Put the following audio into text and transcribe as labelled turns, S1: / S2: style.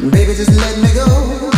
S1: Baby, just let me go.